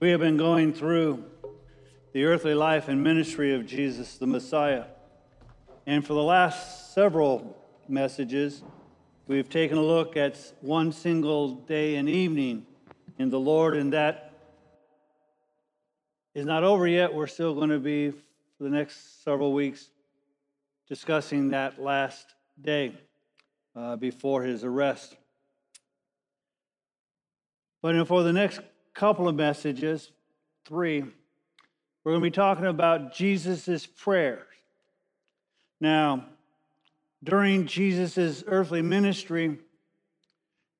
We have been going through the earthly life and ministry of Jesus the Messiah. And for the last several messages, we've taken a look at one single day and evening in the Lord, and that is not over yet. We're still going to be, for the next several weeks, discussing that last day uh, before his arrest. But for the next couple of messages, three, we're going to be talking about Jesus' prayers. Now, during Jesus' earthly ministry,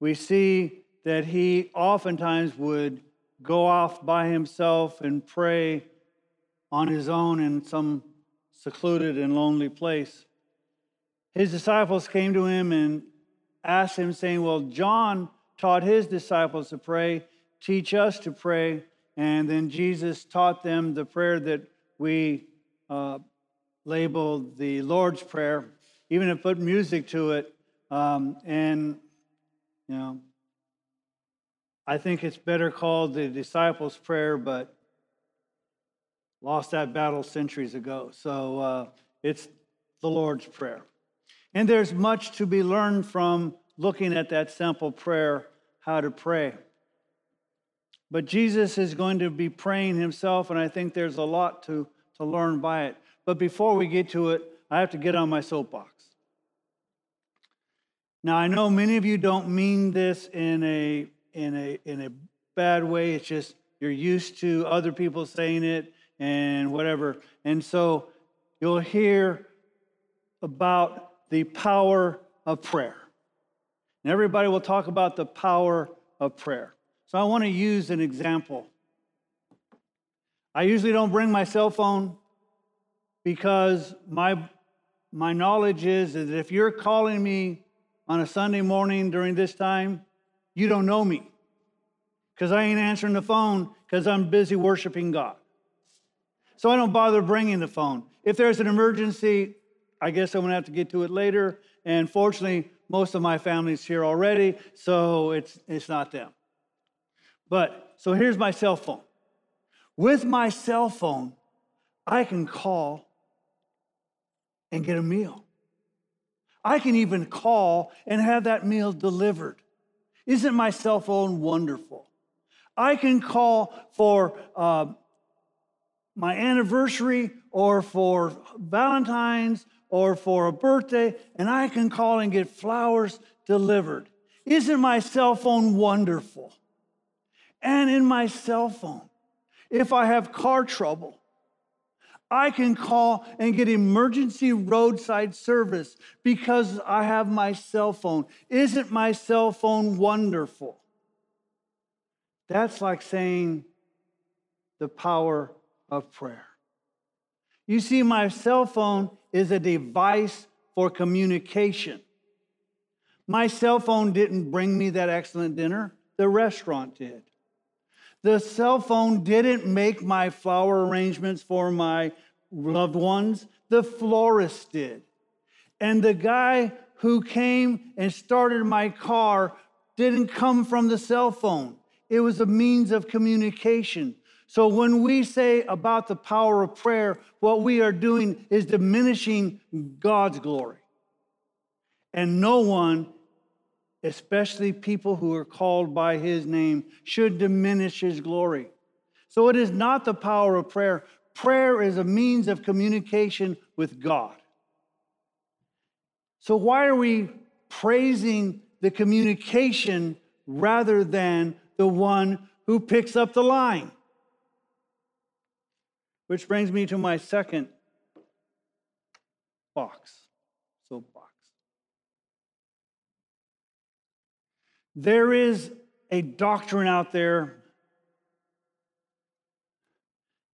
we see that he oftentimes would go off by himself and pray on his own in some secluded and lonely place. His disciples came to him and asked him, saying, Well, John taught his disciples to pray, teach us to pray. And then Jesus taught them the prayer that we uh, labeled the Lord's Prayer, even to put music to it. Um, and, you know, I think it's better called the disciples' prayer, but lost that battle centuries ago. So uh, it's the Lord's Prayer. And there's much to be learned from looking at that simple prayer, how to pray. But Jesus is going to be praying himself, and I think there's a lot to, to learn by it. But before we get to it, I have to get on my soapbox. Now, I know many of you don't mean this in a, in a, in a bad way. It's just you're used to other people saying it and whatever. And so you'll hear about the power of prayer. And everybody will talk about the power of prayer. So I want to use an example. I usually don't bring my cell phone because my, my knowledge is that if you're calling me on a Sunday morning during this time, you don't know me because I ain't answering the phone because I'm busy worshiping God. So I don't bother bringing the phone. If there's an emergency, I guess I'm going to have to get to it later. And fortunately, most of my family's here already, so it's, it's not them. But so here's my cell phone. With my cell phone, I can call and get a meal. I can even call and have that meal delivered. Isn't my cell phone wonderful? I can call for uh, my anniversary or for Valentine's or for a birthday, and I can call and get flowers delivered. Isn't my cell phone wonderful? And in my cell phone, if I have car trouble, I can call and get emergency roadside service because I have my cell phone. Isn't my cell phone wonderful? That's like saying the power of prayer. You see, my cell phone is a device for communication. My cell phone didn't bring me that excellent dinner, the restaurant did. The cell phone didn't make my flower arrangements for my loved ones, the florist did. And the guy who came and started my car didn't come from the cell phone, it was a means of communication. So when we say about the power of prayer, what we are doing is diminishing God's glory. And no one, especially people who are called by his name, should diminish his glory. So it is not the power of prayer. Prayer is a means of communication with God. So why are we praising the communication rather than the one who picks up the line? Which brings me to my second box, soapbox. There is a doctrine out there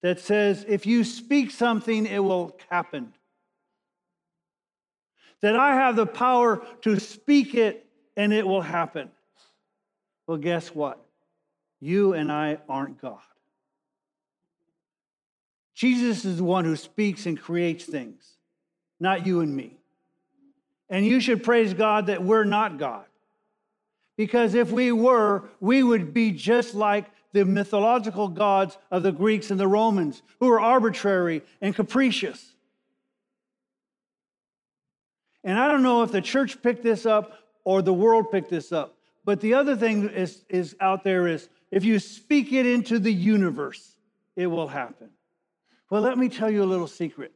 that says if you speak something, it will happen. That I have the power to speak it and it will happen. Well, guess what? You and I aren't God. Jesus is the one who speaks and creates things, not you and me. And you should praise God that we're not God. Because if we were, we would be just like the mythological gods of the Greeks and the Romans, who were arbitrary and capricious. And I don't know if the church picked this up or the world picked this up. But the other thing is, is out there is if you speak it into the universe, it will happen. Well, let me tell you a little secret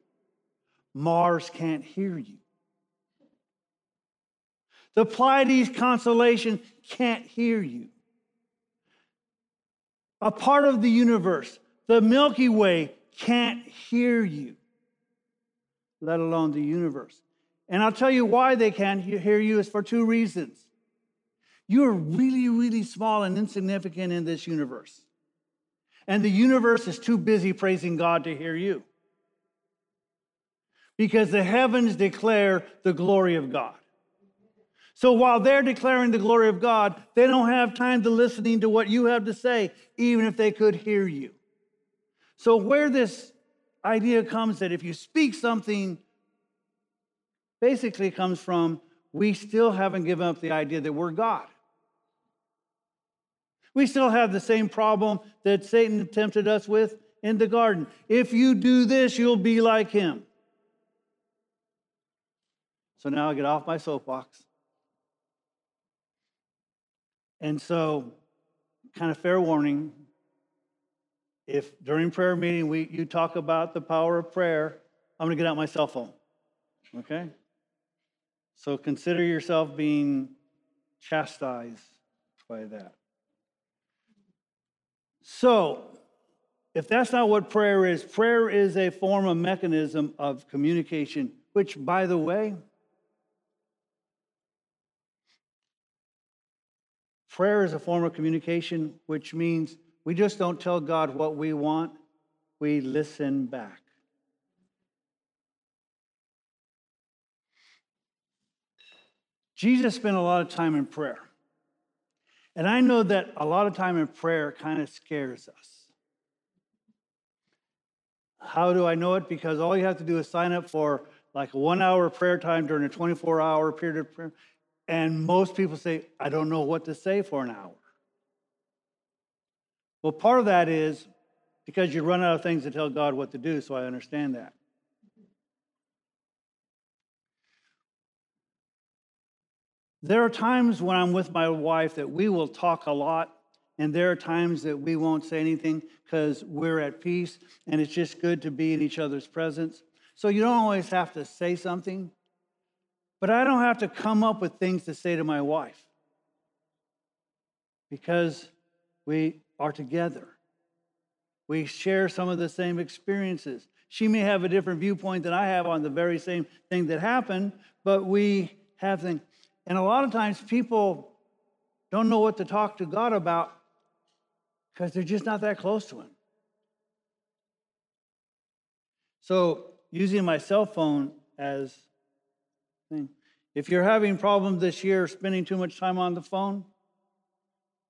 Mars can't hear you. The Pleiades constellation can't hear you. A part of the universe, the Milky Way, can't hear you, let alone the universe. And I'll tell you why they can't hear you is for two reasons. You're really, really small and insignificant in this universe. And the universe is too busy praising God to hear you. Because the heavens declare the glory of God. So while they're declaring the glory of God, they don't have time to listening to what you have to say, even if they could hear you. So where this idea comes that if you speak something basically comes from we still haven't given up the idea that we're God. We still have the same problem that Satan tempted us with in the garden. If you do this, you'll be like him. So now I get off my soapbox. And so, kind of fair warning if during prayer meeting we, you talk about the power of prayer, I'm going to get out my cell phone. Okay? So consider yourself being chastised by that. So, if that's not what prayer is, prayer is a form of mechanism of communication, which, by the way, prayer is a form of communication, which means we just don't tell God what we want, we listen back. Jesus spent a lot of time in prayer. And I know that a lot of time in prayer kind of scares us. How do I know it? Because all you have to do is sign up for like a one hour prayer time during a 24 hour period of prayer. And most people say, I don't know what to say for an hour. Well, part of that is because you run out of things to tell God what to do, so I understand that. There are times when I'm with my wife that we will talk a lot, and there are times that we won't say anything because we're at peace, and it's just good to be in each other's presence. So you don't always have to say something, but I don't have to come up with things to say to my wife because we are together. We share some of the same experiences. She may have a different viewpoint than I have on the very same thing that happened, but we have things. And a lot of times people don't know what to talk to God about because they're just not that close to Him. So, using my cell phone as thing, if you're having problems this year spending too much time on the phone,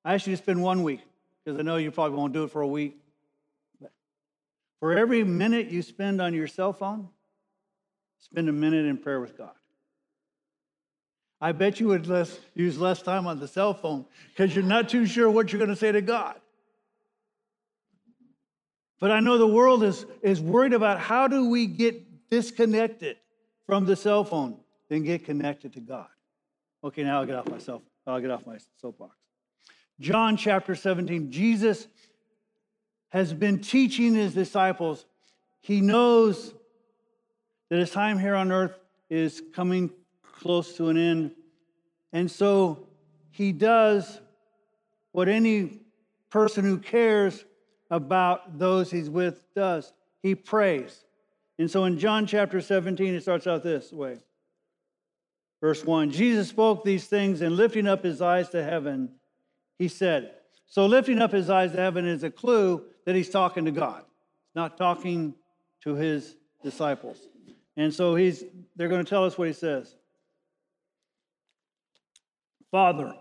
I ask you to spend one week because I know you probably won't do it for a week. But for every minute you spend on your cell phone, spend a minute in prayer with God. I bet you would less, use less time on the cell phone because you're not too sure what you're going to say to God. But I know the world is, is worried about how do we get disconnected from the cell phone, then get connected to God. Okay, now I'll get off myself. I'll get off my soapbox. John chapter 17, Jesus has been teaching his disciples. He knows that his time here on earth is coming close to an end. And so he does what any person who cares about those he's with does he prays. And so in John chapter 17, it starts out this way. Verse 1 Jesus spoke these things, and lifting up his eyes to heaven, he said, So lifting up his eyes to heaven is a clue that he's talking to God, not talking to his disciples. And so he's they're going to tell us what he says. Father,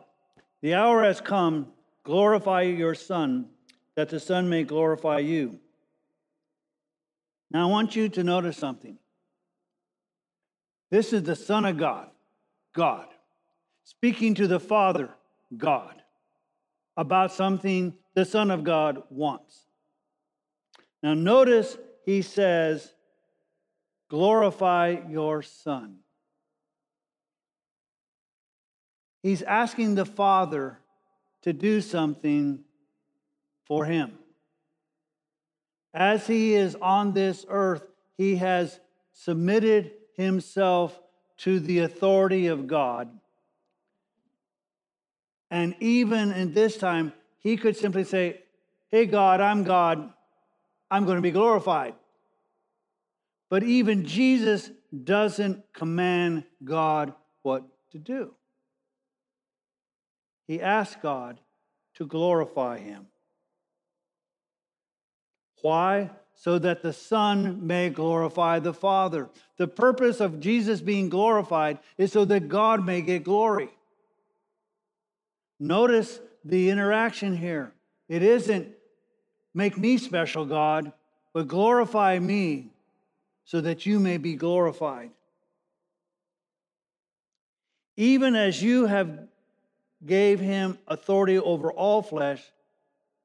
the hour has come, glorify your Son, that the Son may glorify you. Now, I want you to notice something. This is the Son of God, God, speaking to the Father, God. about something the Son of God wants. Now, notice he says, glorify your Son. He's asking the Father to do something for him. As he is on this earth, he has submitted himself to the authority of God. And even in this time, he could simply say, Hey, God, I'm God. I'm going to be glorified. But even Jesus doesn't command God what to do. He asks God to glorify him. Why? So that the Son may glorify the Father. The purpose of Jesus being glorified is so that God may get glory. Notice the interaction here. It isn't make me special, God, but glorify me so that you may be glorified. Even as you have gave him authority over all flesh,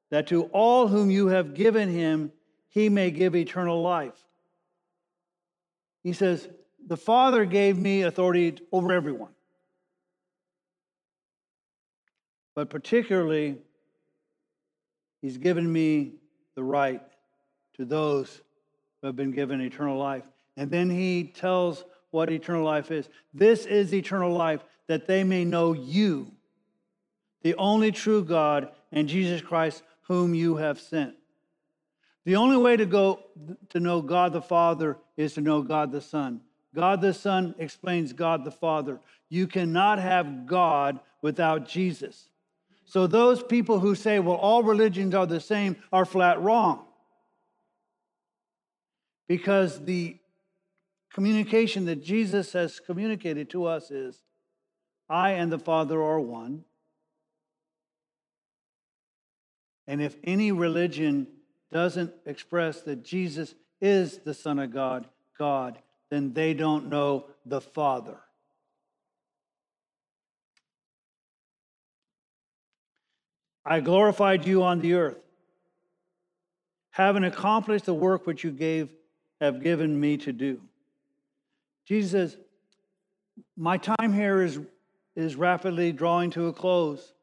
that to all whom you have given him, he may give eternal life. He says, The Father gave me authority over everyone. But particularly, he's given me the right to those who have been given eternal life. And then he tells what eternal life is. This is eternal life, that they may know you, the only true God, and Jesus Christ, whom you have sent. The only way to go to know God the Father is to know God the Son. God the Son explains God the Father. You cannot have God without Jesus. So those people who say, well, all religions are the same are flat wrong. Because the communication that Jesus has communicated to us is I and the Father are one. And if any religion doesn't express that Jesus is the Son of God, God, then they don't know the Father. I glorified you on the earth, having accomplished the work which you gave have given me to do. Jesus My time here is, is rapidly drawing to a close.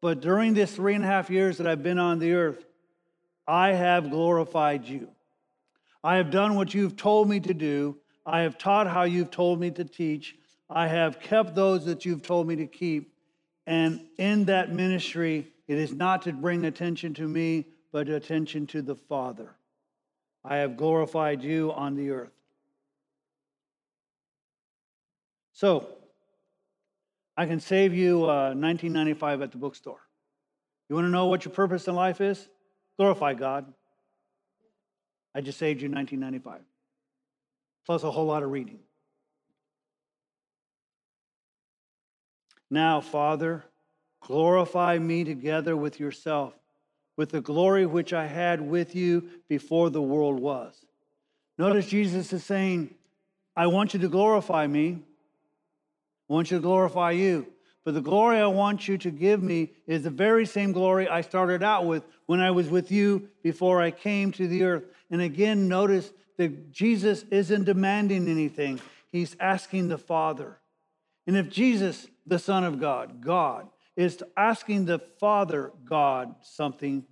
But during this three and a half years that I've been on the earth, I have glorified you. I have done what you've told me to do. I have taught how you've told me to teach. I have kept those that you've told me to keep. And in that ministry, it is not to bring attention to me, but attention to the Father. I have glorified you on the earth. So, I can save you uh, 1995 at the bookstore. You want to know what your purpose in life is? Glorify God. I just saved you 1995, plus a whole lot of reading. Now, Father, glorify me together with yourself, with the glory which I had with you before the world was. Notice Jesus is saying, I want you to glorify me. I want you to glorify you. But the glory I want you to give me is the very same glory I started out with when I was with you before I came to the earth. And again, notice that Jesus isn't demanding anything, he's asking the Father. And if Jesus, the Son of God, God, is asking the Father, God, something,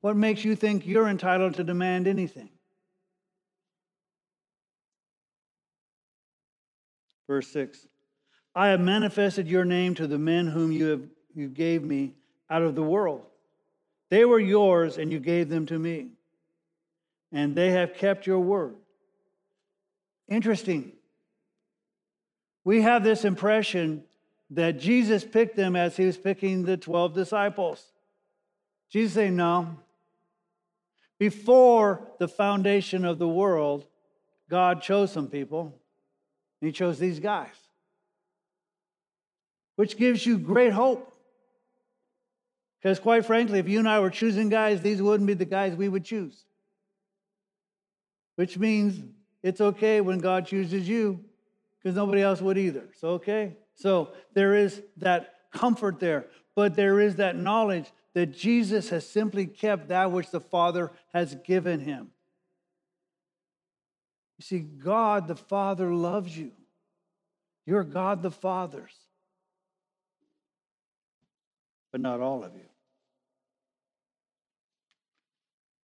what makes you think you're entitled to demand anything? Verse 6 I have manifested your name to the men whom you, have, you gave me out of the world. They were yours, and you gave them to me. And they have kept your word. Interesting. We have this impression that Jesus picked them as he was picking the 12 disciples. Jesus saying, No. Before the foundation of the world, God chose some people, and he chose these guys which gives you great hope. Because, quite frankly, if you and I were choosing guys, these wouldn't be the guys we would choose. Which means it's okay when God chooses you, because nobody else would either. So, okay? So, there is that comfort there. but there is that knowledge that Jesus has simply kept that which the Father has given him. You see, God the Father loves you. You're God the Father's, but not all of you.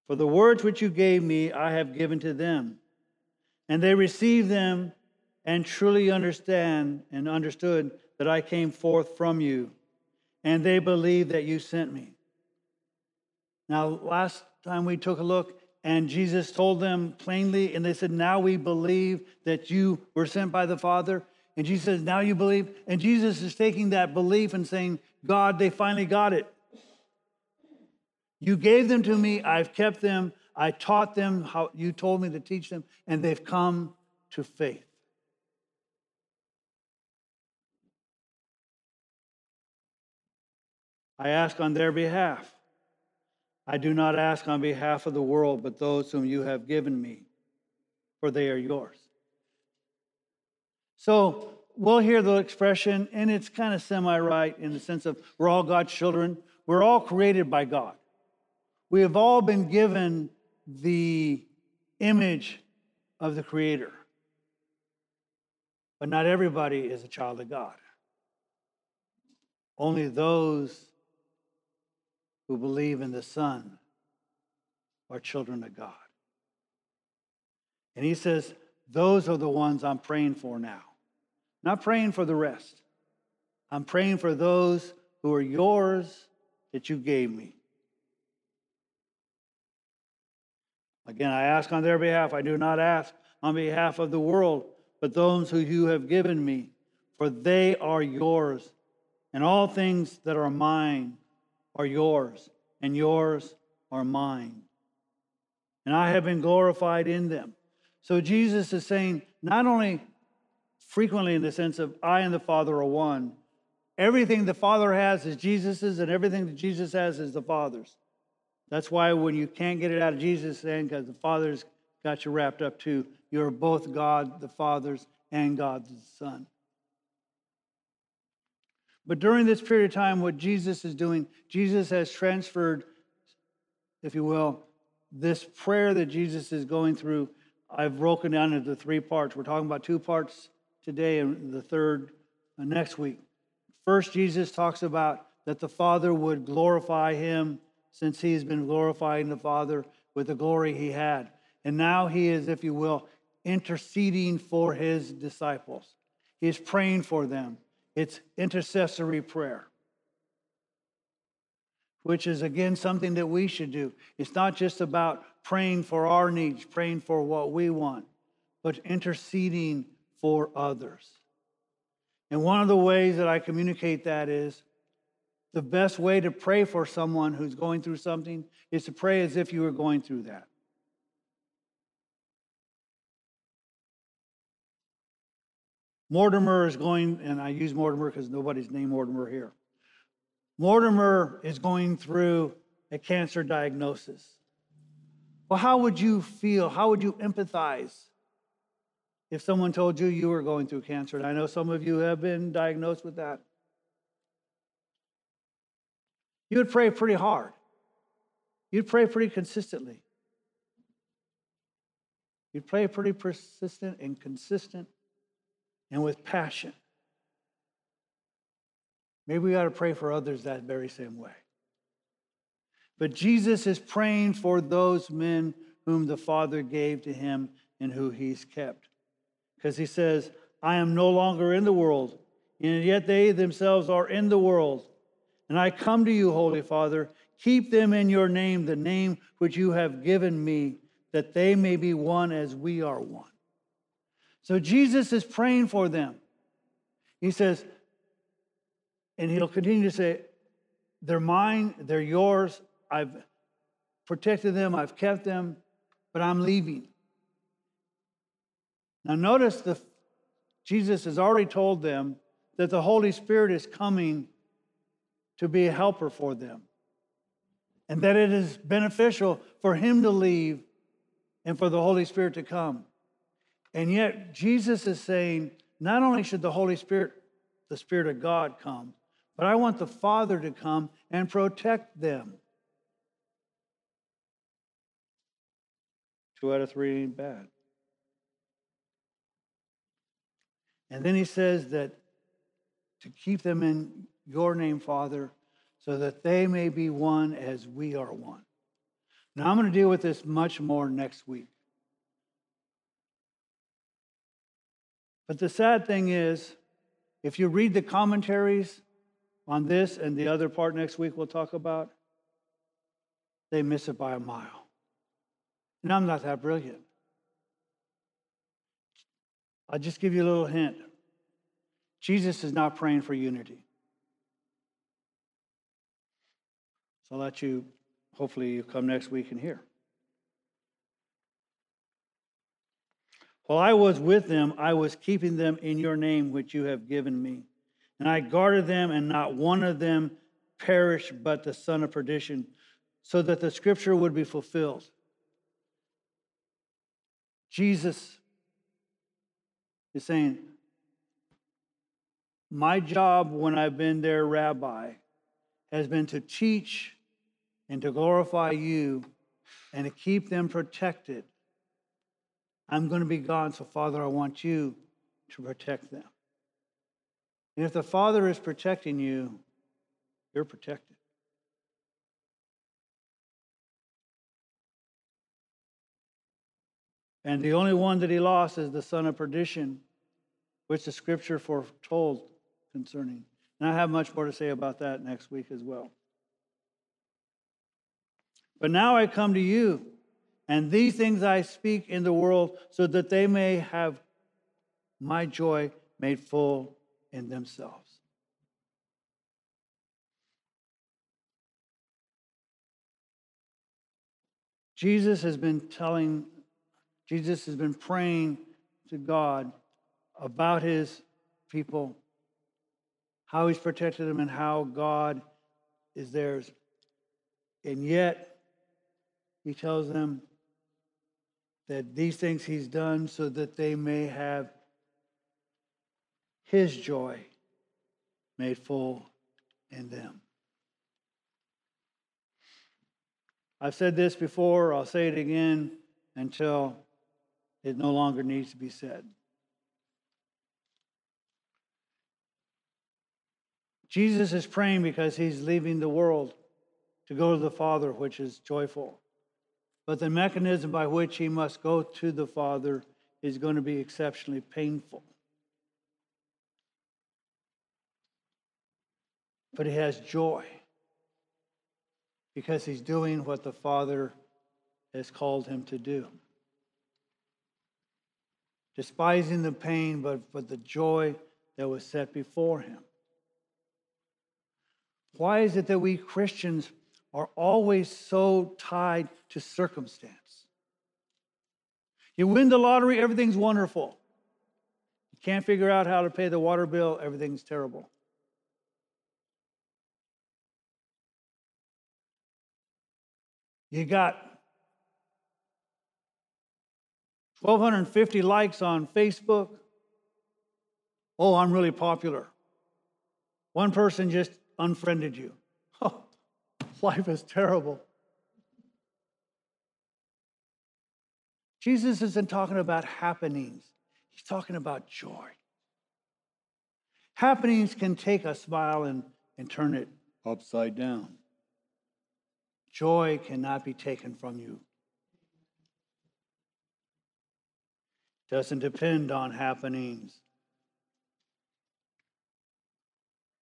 For the words which you gave me, I have given to them, and they received them and truly understand and understood that I came forth from you, and they believe that you sent me. Now, last time we took a look, and Jesus told them plainly, and they said, Now we believe that you were sent by the Father. And Jesus says, Now you believe. And Jesus is taking that belief and saying, God, they finally got it. You gave them to me, I've kept them, I taught them how you told me to teach them, and they've come to faith. I ask on their behalf. I do not ask on behalf of the world, but those whom you have given me, for they are yours. So we'll hear the expression, and it's kind of semi right in the sense of we're all God's children. We're all created by God. We have all been given the image of the Creator. But not everybody is a child of God. Only those who believe in the Son are children of God. And he says, Those are the ones I'm praying for now. Not praying for the rest. I'm praying for those who are yours that you gave me. Again, I ask on their behalf. I do not ask on behalf of the world, but those who you have given me, for they are yours, and all things that are mine are yours, and yours are mine. And I have been glorified in them. So Jesus is saying, not only frequently in the sense of I and the Father are one, everything the Father has is Jesus's, and everything that Jesus has is the Father's. That's why when you can't get it out of Jesus, saying because the Father's got you wrapped up too, you're both God the Father's and God the Son. But during this period of time, what Jesus is doing, Jesus has transferred, if you will, this prayer that Jesus is going through. I've broken down into three parts. We're talking about two parts today and the third uh, next week. First, Jesus talks about that the Father would glorify him since he's been glorifying the Father with the glory he had. And now he is, if you will, interceding for his disciples. He's praying for them. It's intercessory prayer, which is again something that we should do. It's not just about praying for our needs, praying for what we want, but interceding for others. And one of the ways that I communicate that is the best way to pray for someone who's going through something is to pray as if you were going through that. Mortimer is going, and I use Mortimer because nobody's named Mortimer here. Mortimer is going through a cancer diagnosis. Well, how would you feel? How would you empathize if someone told you you were going through cancer? And I know some of you have been diagnosed with that. You would pray pretty hard. You'd pray pretty consistently. You'd pray pretty persistent and consistent and with passion. Maybe we ought to pray for others that very same way. But Jesus is praying for those men whom the Father gave to him and who he's kept. Because he says, I am no longer in the world, and yet they themselves are in the world. And I come to you, Holy Father, keep them in your name, the name which you have given me, that they may be one as we are one. So Jesus is praying for them. He says, and he'll continue to say, They're mine, they're yours. I've protected them, I've kept them, but I'm leaving. Now, notice the Jesus has already told them that the Holy Spirit is coming to be a helper for them, and that it is beneficial for him to leave and for the Holy Spirit to come. And yet, Jesus is saying not only should the Holy Spirit, the Spirit of God, come, but I want the Father to come and protect them. Two out of three ain't bad. And then he says that to keep them in your name, Father, so that they may be one as we are one. Now, I'm going to deal with this much more next week. But the sad thing is, if you read the commentaries on this and the other part next week we'll talk about, they miss it by a mile. And I'm not that brilliant. I'll just give you a little hint. Jesus is not praying for unity. So I'll let you, hopefully, you come next week and hear. While I was with them, I was keeping them in your name, which you have given me. And I guarded them, and not one of them perished but the son of perdition, so that the scripture would be fulfilled. Jesus is saying, My job when I've been their rabbi has been to teach and to glorify you and to keep them protected. I'm going to be gone, so Father, I want you to protect them. And if the Father is protecting you, you're protected. And the only one that he lost is the son of perdition, which the scripture foretold concerning. And I have much more to say about that next week as well. But now I come to you, and these things I speak in the world, so that they may have my joy made full in themselves. Jesus has been telling Jesus has been praying to God about his people, how he's protected them, and how God is theirs. And yet, he tells them that these things he's done so that they may have his joy made full in them. I've said this before, I'll say it again until it no longer needs to be said. Jesus is praying because he's leaving the world to go to the Father, which is joyful. But the mechanism by which he must go to the Father is going to be exceptionally painful. But he has joy because he's doing what the Father has called him to do despising the pain, but for the joy that was set before him. Why is it that we Christians are always so tied to circumstance? You win the lottery, everything's wonderful. You can't figure out how to pay the water bill, everything's terrible. You got 1,250 likes on Facebook. Oh, I'm really popular. One person just unfriended you. Oh, life is terrible. Jesus isn't talking about happenings, he's talking about joy. Happenings can take a smile and, and turn it upside down. Joy cannot be taken from you. Doesn't depend on happenings.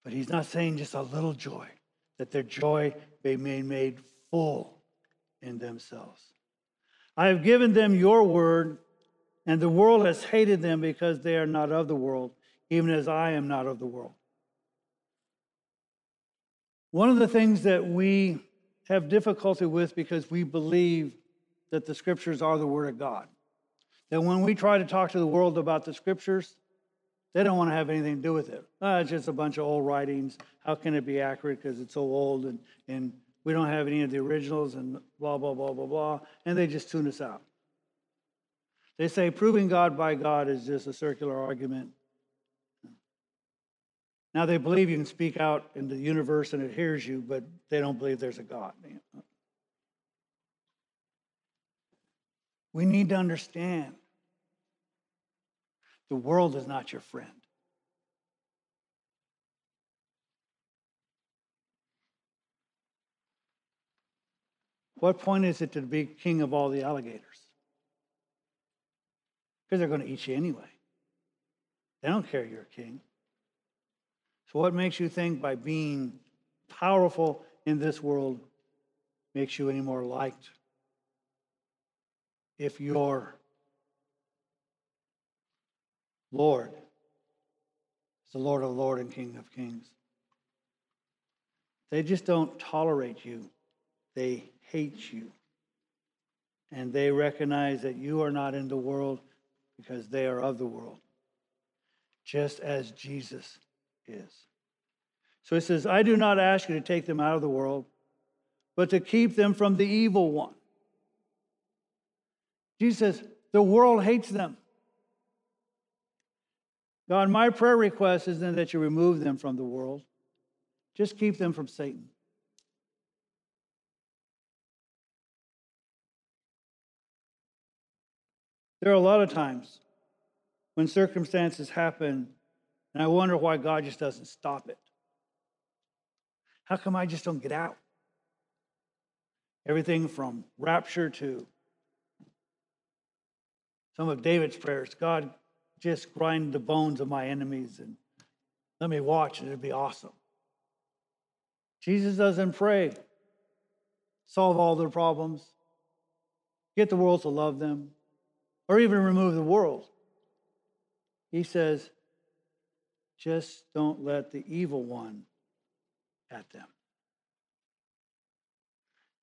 But he's not saying just a little joy, that their joy may be made full in themselves. I have given them your word, and the world has hated them because they are not of the world, even as I am not of the world. One of the things that we have difficulty with because we believe that the scriptures are the word of God that when we try to talk to the world about the scriptures, they don't want to have anything to do with it. Oh, it's just a bunch of old writings. How can it be accurate because it's so old and, and we don't have any of the originals and blah, blah, blah, blah, blah. And they just tune us out. They say proving God by God is just a circular argument. Now they believe you can speak out in the universe and it hears you, but they don't believe there's a God. We need to understand the world is not your friend. What point is it to be king of all the alligators? Because they're going to eat you anyway. They don't care you're a king. So, what makes you think by being powerful in this world makes you any more liked? If your Lord is the Lord of Lords and King of Kings, they just don't tolerate you, they hate you. And they recognize that you are not in the world because they are of the world, just as Jesus is. So he says, I do not ask you to take them out of the world, but to keep them from the evil one. Jesus the world hates them. God, my prayer request is then that you remove them from the world. Just keep them from Satan. There are a lot of times when circumstances happen, and I wonder why God just doesn't stop it. How come I just don't get out? Everything from rapture to some of David's prayers God, just grind the bones of my enemies and let me watch, and it'd be awesome. Jesus doesn't pray, solve all their problems, get the world to love them, or even remove the world. He says, just don't let the evil one at them.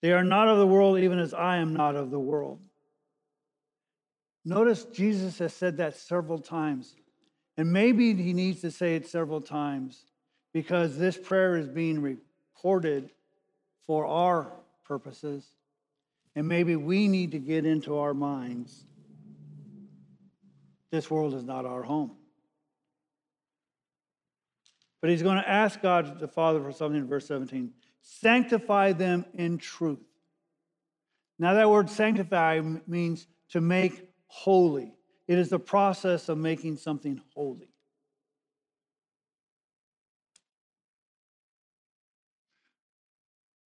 They are not of the world, even as I am not of the world. Notice Jesus has said that several times. And maybe he needs to say it several times because this prayer is being recorded for our purposes. And maybe we need to get into our minds this world is not our home. But he's going to ask God the Father for something in verse 17 sanctify them in truth. Now, that word sanctify means to make holy, it is the process of making something holy.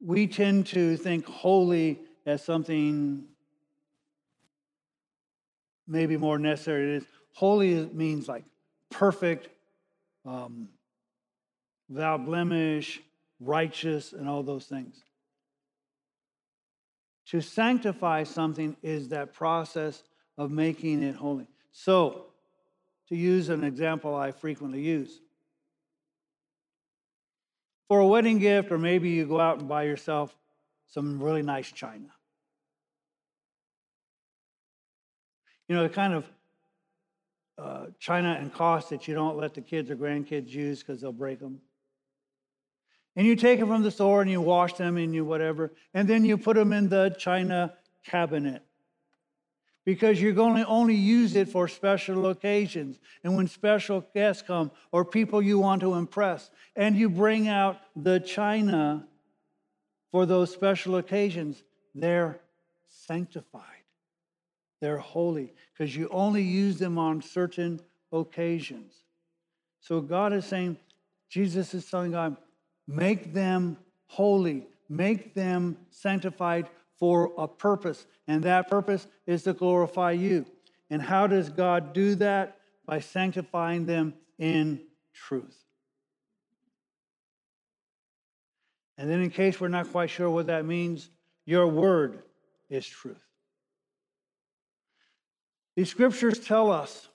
We tend to think holy as something maybe more necessary. It is holy means like perfect, um, without blemish, righteous, and all those things. To sanctify something is that process of making it holy. So, to use an example I frequently use, for a wedding gift, or maybe you go out and buy yourself some really nice china. You know, the kind of uh, china and cost that you don't let the kids or grandkids use because they'll break them. And you take them from the store and you wash them and you whatever, and then you put them in the china cabinet because you're going to only use it for special occasions and when special guests come or people you want to impress. And you bring out the china for those special occasions. They're sanctified. They're holy because you only use them on certain occasions. So God is saying, Jesus is telling God, make them holy, make them sanctified for a purpose. And that purpose is to glorify you. And how does God do that? By sanctifying them in truth. And then, in case we're not quite sure what that means, your word is truth. These scriptures tell us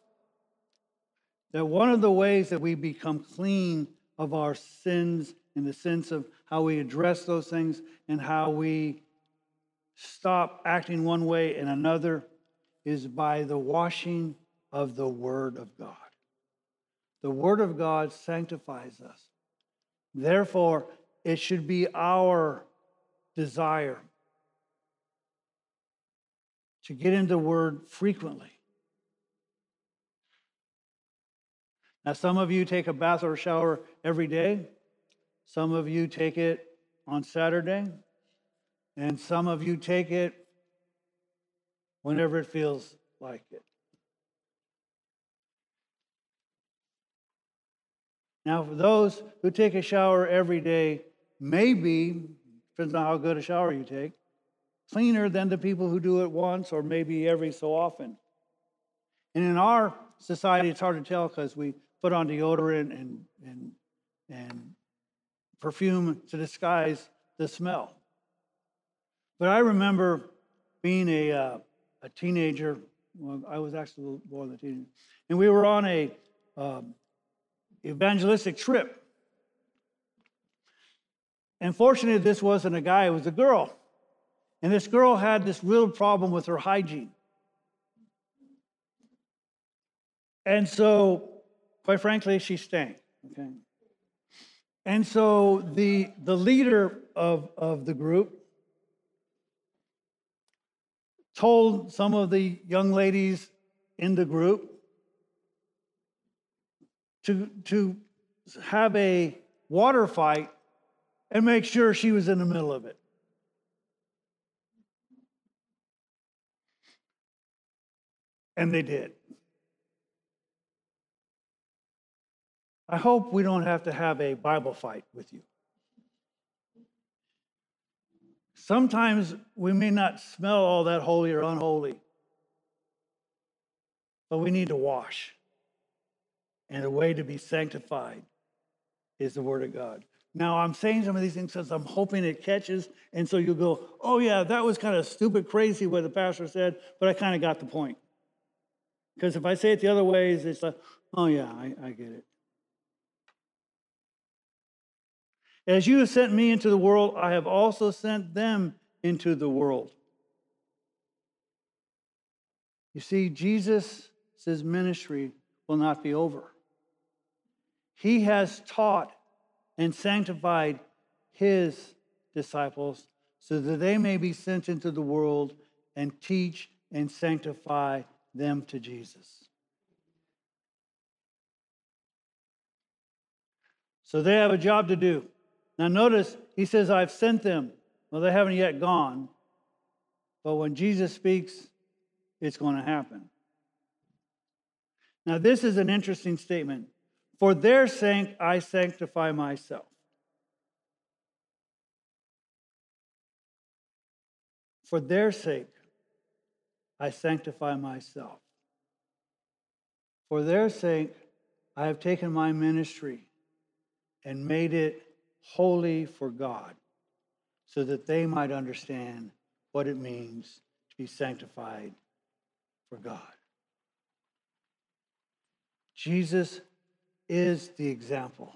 that one of the ways that we become clean of our sins, in the sense of how we address those things and how we stop acting one way and another, is by the washing of the Word of God. The Word of God sanctifies us. Therefore, it should be our desire to get into the Word frequently. Now, some of you take a bath or shower every day. Some of you take it on Saturday. And some of you take it whenever it feels like it. Now, for those who take a shower every day, maybe, depends on how good a shower you take, cleaner than the people who do it once or maybe every so often. And in our society, it's hard to tell because we put on deodorant and, and, and perfume to disguise the smell. But I remember being a, uh, a teenager. Well, I was actually a little more than a teenager. And we were on a um, evangelistic trip. And fortunately, this wasn't a guy, it was a girl. And this girl had this real problem with her hygiene. And so, quite frankly, she stank. Okay. And so the, the leader of, of the group told some of the young ladies in the group to, to have a water fight and make sure she was in the middle of it. And they did. I hope we don't have to have a Bible fight with you. Sometimes we may not smell all that holy or unholy, but we need to wash. And the way to be sanctified is the Word of God. Now, I'm saying some of these things because I'm hoping it catches. And so you'll go, oh, yeah, that was kind of stupid, crazy what the pastor said, but I kind of got the point. Because if I say it the other ways, it's like, oh, yeah, I, I get it. As you have sent me into the world, I have also sent them into the world. You see, Jesus' ministry will not be over. He has taught and sanctified his disciples so that they may be sent into the world and teach and sanctify them to Jesus. So they have a job to do. Now, notice he says, I've sent them. Well, they haven't yet gone. But when Jesus speaks, it's going to happen. Now, this is an interesting statement. For their sake, I sanctify myself. For their sake, I sanctify myself. For their sake, I have taken my ministry and made it holy for God, so that they might understand what it means to be sanctified for God. Jesus is the example.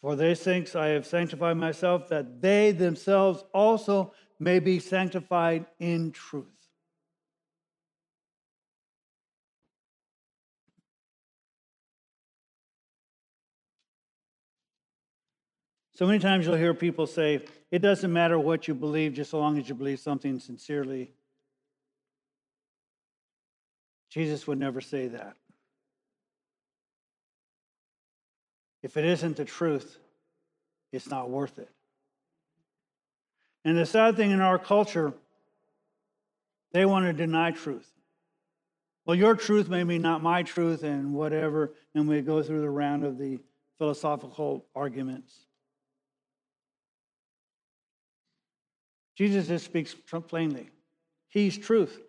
For their sakes I have sanctified myself, that they themselves also may be sanctified in truth. So many times you'll hear people say, it doesn't matter what you believe, just so long as you believe something sincerely. Jesus would never say that. If it isn't the truth, it's not worth it. And the sad thing in our culture, they want to deny truth. Well, your truth may be not my truth, and whatever, and we go through the round of the philosophical arguments. Jesus just speaks plainly. He's truth.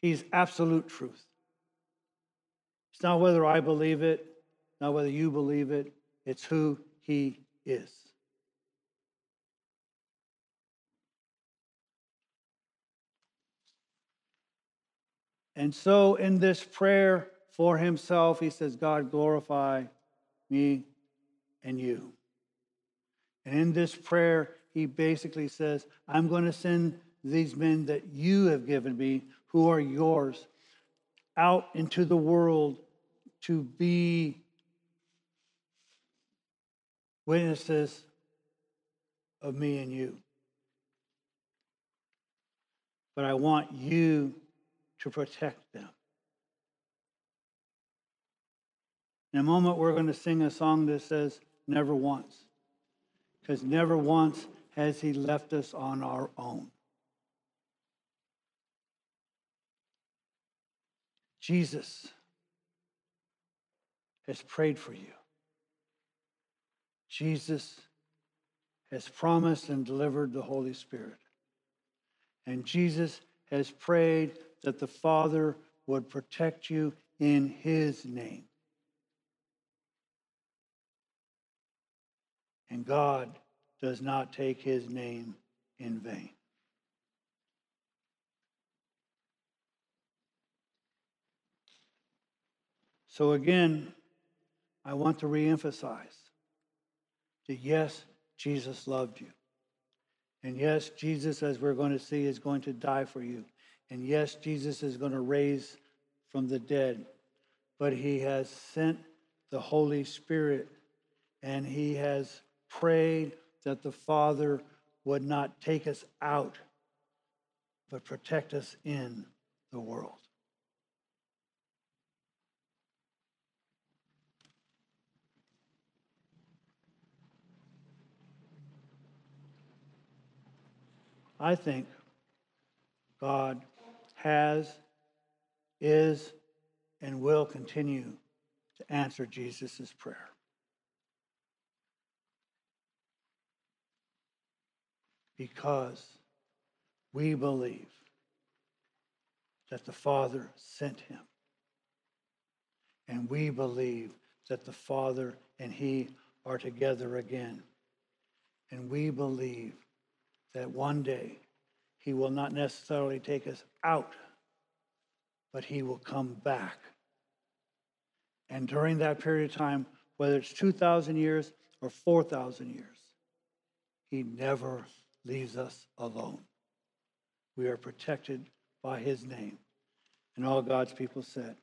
He's absolute truth. It's not whether I believe it, not whether you believe it, it's who he is. And so, in this prayer for himself, he says, God, glorify me and you. And in this prayer, he basically says, I'm going to send these men that you have given me, who are yours, out into the world to be witnesses of me and you. but I want you to protect them. In a moment, we're going to sing a song that says, Never Once. Because never once has He left us on our own. Jesus has prayed for you. Jesus has promised and delivered the Holy Spirit. And Jesus has prayed that the Father would protect you in His name. And God does not take His name in vain. So again, I want to reemphasize that yes, Jesus loved you. And yes, Jesus, as we're going to see, is going to die for you. And yes, Jesus is going to raise from the dead. But he has sent the Holy Spirit and he has prayed that the Father would not take us out, but protect us in the world. I think God has, is, and will continue to answer Jesus' prayer. Because we believe that the Father sent him. And we believe that the Father and he are together again. And we believe that one day he will not necessarily take us out, but he will come back. And during that period of time, whether it's 2,000 years or 4,000 years, he never leaves us alone. We are protected by his name. And all God's people said,